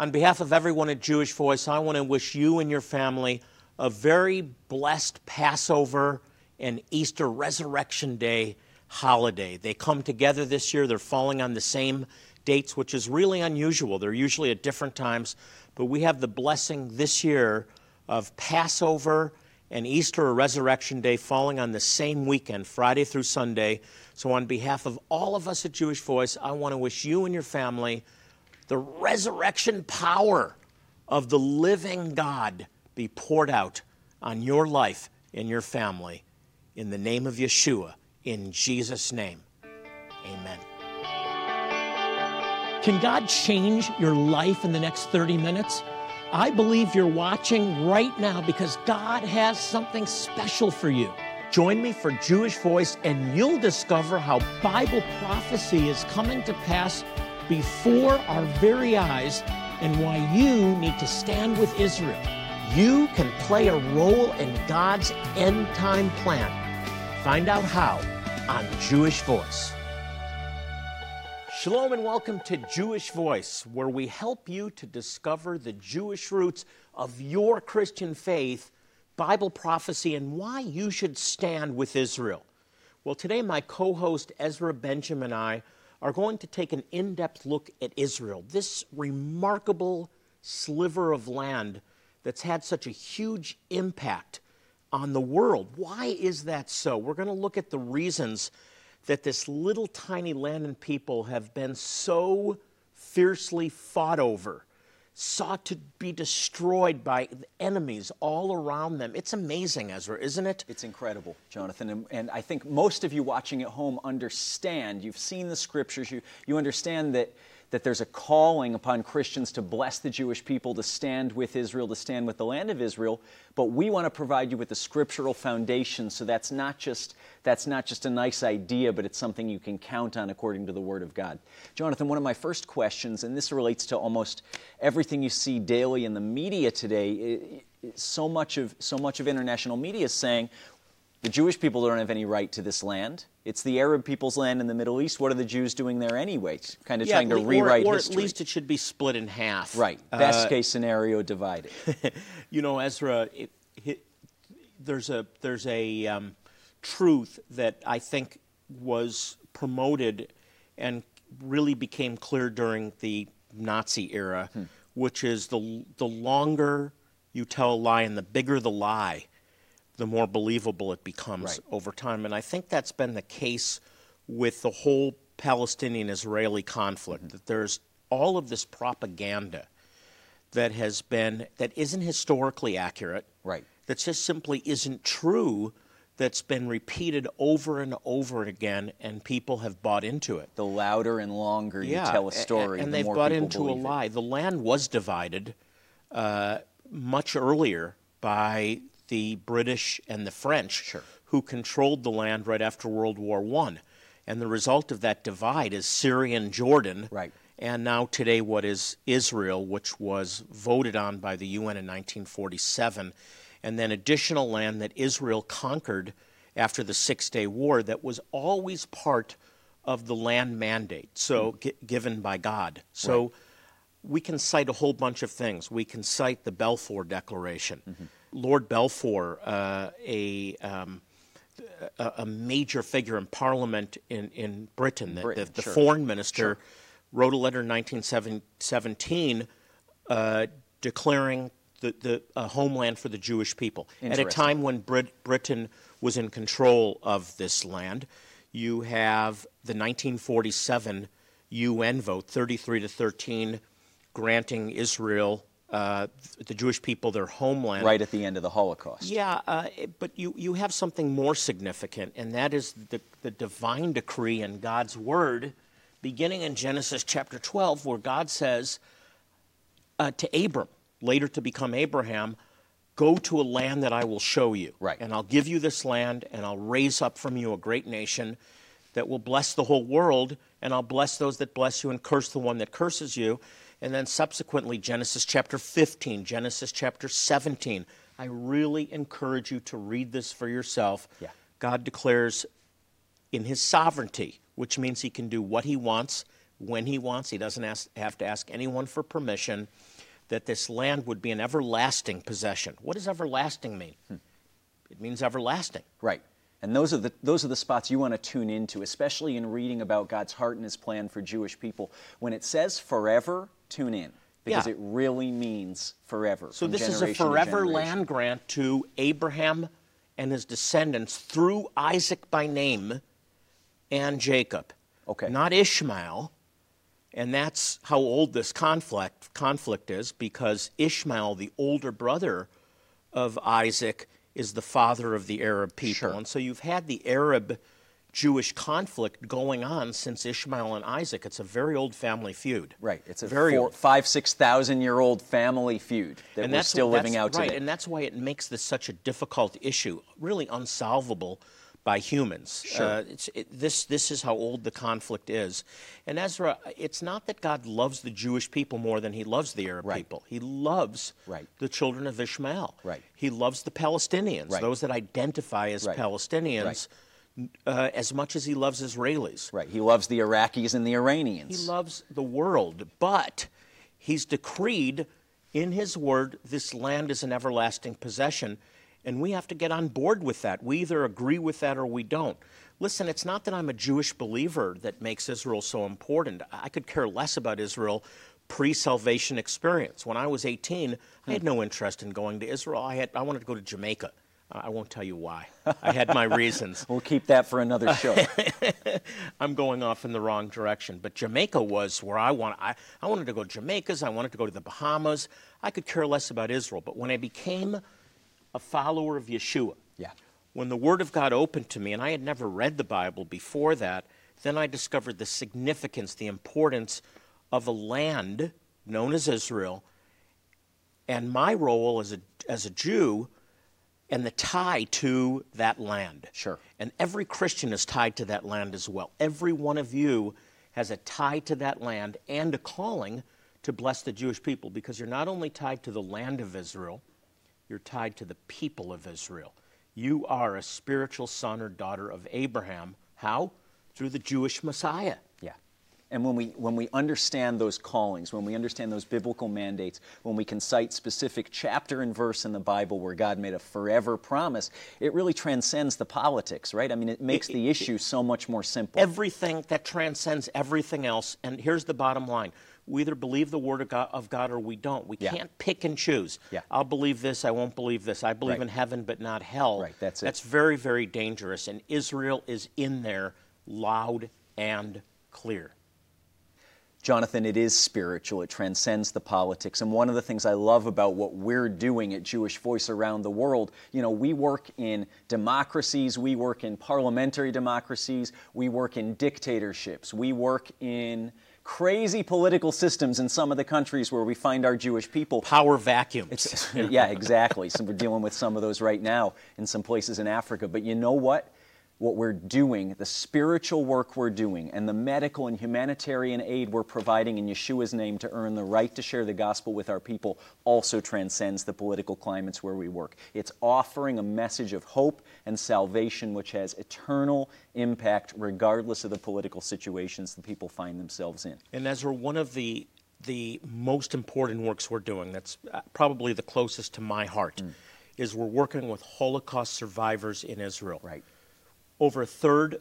On behalf of everyone at Jewish Voice, I want to wish you and your family a very blessed Passover and Easter Resurrection Day holiday. They come together this year, they're falling on the same dates, which is really unusual. They're usually at different times, but we have the blessing this year of Passover and Easter or Resurrection Day falling on the same weekend, Friday through Sunday. So, on behalf of all of us at Jewish Voice, I want to wish you and your family the resurrection power of the living God be poured out on your life and your family. In the name of Yeshua, in Jesus' name, amen. Can God change your life in the next 30 minutes? I believe you're watching right now because God has something special for you. Join me for Jewish Voice, and you'll discover how Bible prophecy is coming to pass before our very eyes and why you need to stand with Israel. You can play a role in God's end time plan. Find out how on Jewish Voice. Shalom and welcome to Jewish Voice, where we help you to discover the Jewish roots of your Christian faith, Bible prophecy, and why you should stand with Israel. Well, today my co host Ezra Benjamin and I are going to take an in depth look at Israel, this remarkable sliver of land that's had such a huge impact on the world. Why is that so? We're going to look at the reasons that this little tiny land and people have been so fiercely fought over sought to be destroyed by enemies all around them. It's amazing, Ezra, isn't it? It's incredible, Jonathan. And, and, I think most of you watching at home understand, you've seen the scriptures, you, you understand that that there's a calling upon Christians to bless the Jewish people, to stand with Israel, to stand with the land of Israel. But we want to provide you with the scriptural foundation, so that's not just that's not just a nice idea, but it's something you can count on according to the Word of God. Jonathan, one of my first questions, and this relates to almost everything you see daily in the media today. So much of so much of international media is saying the Jewish people don't have any right to this land. It's the Arab people's land in the Middle East. What are the Jews doing there anyway? Kind of yeah, trying to or, rewrite or, history. Or at least it should be split in half. Right. Best uh, case scenario, divided. you know, Ezra, it, it, there's a there's a um, truth that I think was promoted and really became clear during the Nazi era, hmm. which is the the longer you tell a lie and the bigger the lie, the more believable it becomes right. over time. And I think that's been the case with the whole Palestinian Israeli conflict, mm-hmm. that there's all of this propaganda that has been, that isn't historically accurate, right. that just simply isn't true, that's been repeated over and over again, and people have bought into it. The louder and longer yeah, you tell a story, and, and the they've bought into a it. lie. The land was divided uh, much earlier by the British and the French, sure. who controlled the land right after World War I. And the result of that divide is Syria and Jordan. Right. And now, today, what is Israel, which was voted on by the UN in 1947, and then additional land that Israel conquered after the Six Day War that was always part of the land mandate, so mm. g- given by God. So right. we can cite a whole bunch of things. We can cite the Balfour Declaration. Mm-hmm Lord Balfour, uh, a, um, a, a major figure in Parliament in, in Britain, the, Britain, the, the sure. foreign minister, sure. wrote a letter in 1917 uh, declaring the, the a homeland for the Jewish people at a time when Brit- Britain was in control of this land. You have the 1947 UN vote, 33 to 13, granting Israel uh, the Jewish people their homeland. Right at the end of the Holocaust. Yeah, uh, but you, you have something more significant, and that is the, the divine decree in God's Word, beginning in Genesis chapter 12, where God says uh, to Abram, later to become Abraham, Go to a land that I will show you. Right. And I'll give you this land, and I'll raise up from you a great nation that will bless the whole world, and I'll bless those that bless you and curse the one that curses you and then subsequently Genesis chapter 15, Genesis chapter 17. I really encourage you to read this for yourself. Yeah. God declares in his sovereignty, which means he can do what he wants, when he wants. He doesn't ask, have to ask anyone for permission. That this land would be an everlasting possession. What does everlasting mean? Hmm. It means everlasting. Right. And those are the those are the spots you want to tune into, especially in reading about God's heart and His plan for Jewish people. When it says forever, tune in because Yeah. it really means forever. So this is a forever land grant to Abraham and his descendants through Isaac by name and Jacob. Okay. Not Ishmael. And that's how old this conflict conflict is because Ishmael, the older brother of Isaac, is the father of the Arab people. Sure. And so you've had the Arab Jewish conflict going on since Ishmael and Isaac. It's a very old family feud. Right. It's a very four, old. five, six thousand year old family feud that we're still living out right, today. and that's why it makes this such a difficult issue, really unsolvable by humans. Sure. Uh, it's, it, this, this is how old the conflict is. And Ezra, it's not that God loves the Jewish people more than he loves the Arab Right. people. He loves Right. the children of Ishmael. Right. He loves the Palestinians, Right. those that identify as Right. Palestinians, uh, as much as he loves Israelis. right. He loves the Iraqis and the Iranians. He loves the world, but he's decreed in his word this land is an everlasting possession, and we have to get on board with that. We either agree with that or we don't. Listen, it's not that I'm a Jewish believer that makes Israel so important. I could care less about Israel pre salvation experience. When I was 18, I had no interest in going to Israel. I, had, I wanted to go to Jamaica. I won't tell you why. I had my reasons. We'll keep that for another show. I'm going off in the wrong direction. But Jamaica was where I want. I, I wanted to go to Jamaica's. I wanted to go to the Bahamas. I could care less about Israel. But when I became a follower of Yeshua, Yeah. when the Word of God opened to me, and I had never read the Bible before that, then I discovered the significance, the importance of a land known as Israel, and my role as a as a Jew, and the tie to that land. Sure. And every Christian is tied to that land as well. Every one of you has a tie to that land and a calling to bless the Jewish people because you're not only tied to the land of Israel, you're tied to the people of Israel. You are a spiritual son or daughter of Abraham. How? Through the Jewish Messiah. Yeah. And when we, when we understand those callings, when we understand those biblical mandates, when we can cite specific chapter and verse in the Bible where God made a forever promise, it really transcends the politics, right? I mean, it makes the issue so much more simple. Everything that transcends everything else. And here's the bottom line we either believe the Word of God, of God or we don't. We Yeah. can't pick and choose. Yeah. I'll believe this, I won't believe this. I believe Right. in heaven but not hell. Right, that's it. That's very, very dangerous. And Israel is in there loud and clear. Jonathan, it is spiritual. It transcends the politics. And one of the things I love about what we're doing at Jewish Voice around the world, you know, we work in democracies, we work in parliamentary democracies, we work in dictatorships, we work in crazy political systems in some of the countries where we find our Jewish people. Power vacuums. It's, yeah, exactly. So we're dealing with some of those right now in some places in Africa. But you know what? What we're doing, the spiritual work we're doing, and the medical and humanitarian aid we're providing in Yeshua's name to earn the right to share the gospel with our people also transcends the political climates where we work. It's offering a message of hope and salvation which has eternal impact regardless of the political situations the people find themselves in. And Ezra, one of the the most important works we're doing, that's uh, probably the closest to my heart, Mm. is we're working with Holocaust survivors in Israel. Right. Over a third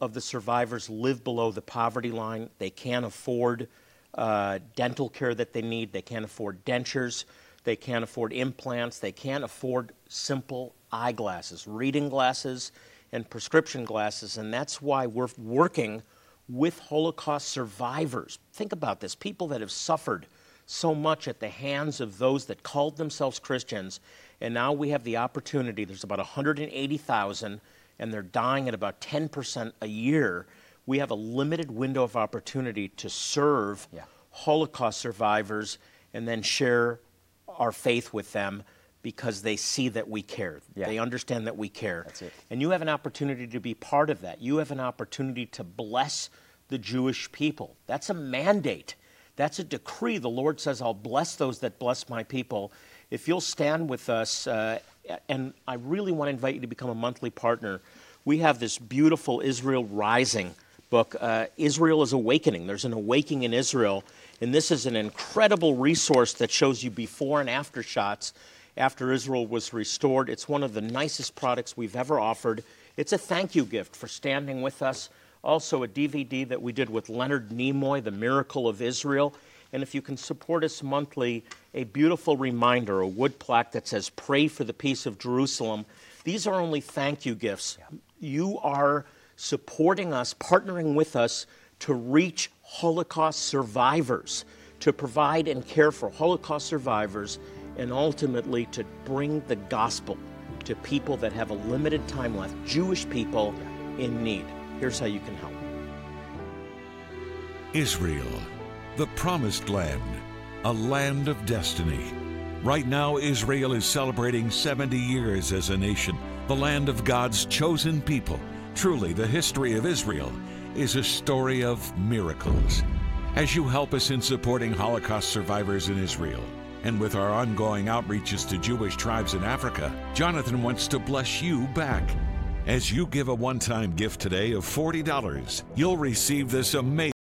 of the survivors live below the poverty line. They can't afford uh, dental care that they need. They can't afford dentures. They can't afford implants. They can't afford simple eyeglasses, reading glasses, and prescription glasses. And that's why we're working with Holocaust survivors. Think about this people that have suffered so much at the hands of those that called themselves Christians. And now we have the opportunity, there's about 180,000, and they're dying at about 10% a year. We have a limited window of opportunity to serve Yeah. Holocaust survivors and then share our faith with them because they see that we care. Yeah. They understand that we care. That's it. And you have an opportunity to be part of that. You have an opportunity to bless the Jewish people. That's a mandate. That's a decree. The Lord says, I'll bless those that bless my people. If you'll stand with us, uh, and I really want to invite you to become a monthly partner. We have this beautiful Israel Rising book, uh, Israel is Awakening. There's an awakening in Israel, and this is an incredible resource that shows you before and after shots after Israel was restored. It's one of the nicest products we've ever offered. It's a thank you gift for standing with us. Also, a DVD that we did with Leonard Nimoy, The Miracle of Israel. And if you can support us monthly, a beautiful reminder, a wood plaque that says, Pray for the peace of Jerusalem. These are only thank you gifts. You are supporting us, partnering with us to reach Holocaust survivors, to provide and care for Holocaust survivors, and ultimately to bring the gospel to people that have a limited time left, Jewish people in need. Here's how you can help. Israel, the promised land, a land of destiny. Right now, Israel is celebrating 70 years as a nation, the land of God's chosen people. Truly, the history of Israel is a story of miracles. As you help us in supporting Holocaust survivors in Israel, and with our ongoing outreaches to Jewish tribes in Africa, Jonathan wants to bless you back. As you give a one time gift today of $40, you'll receive this amazing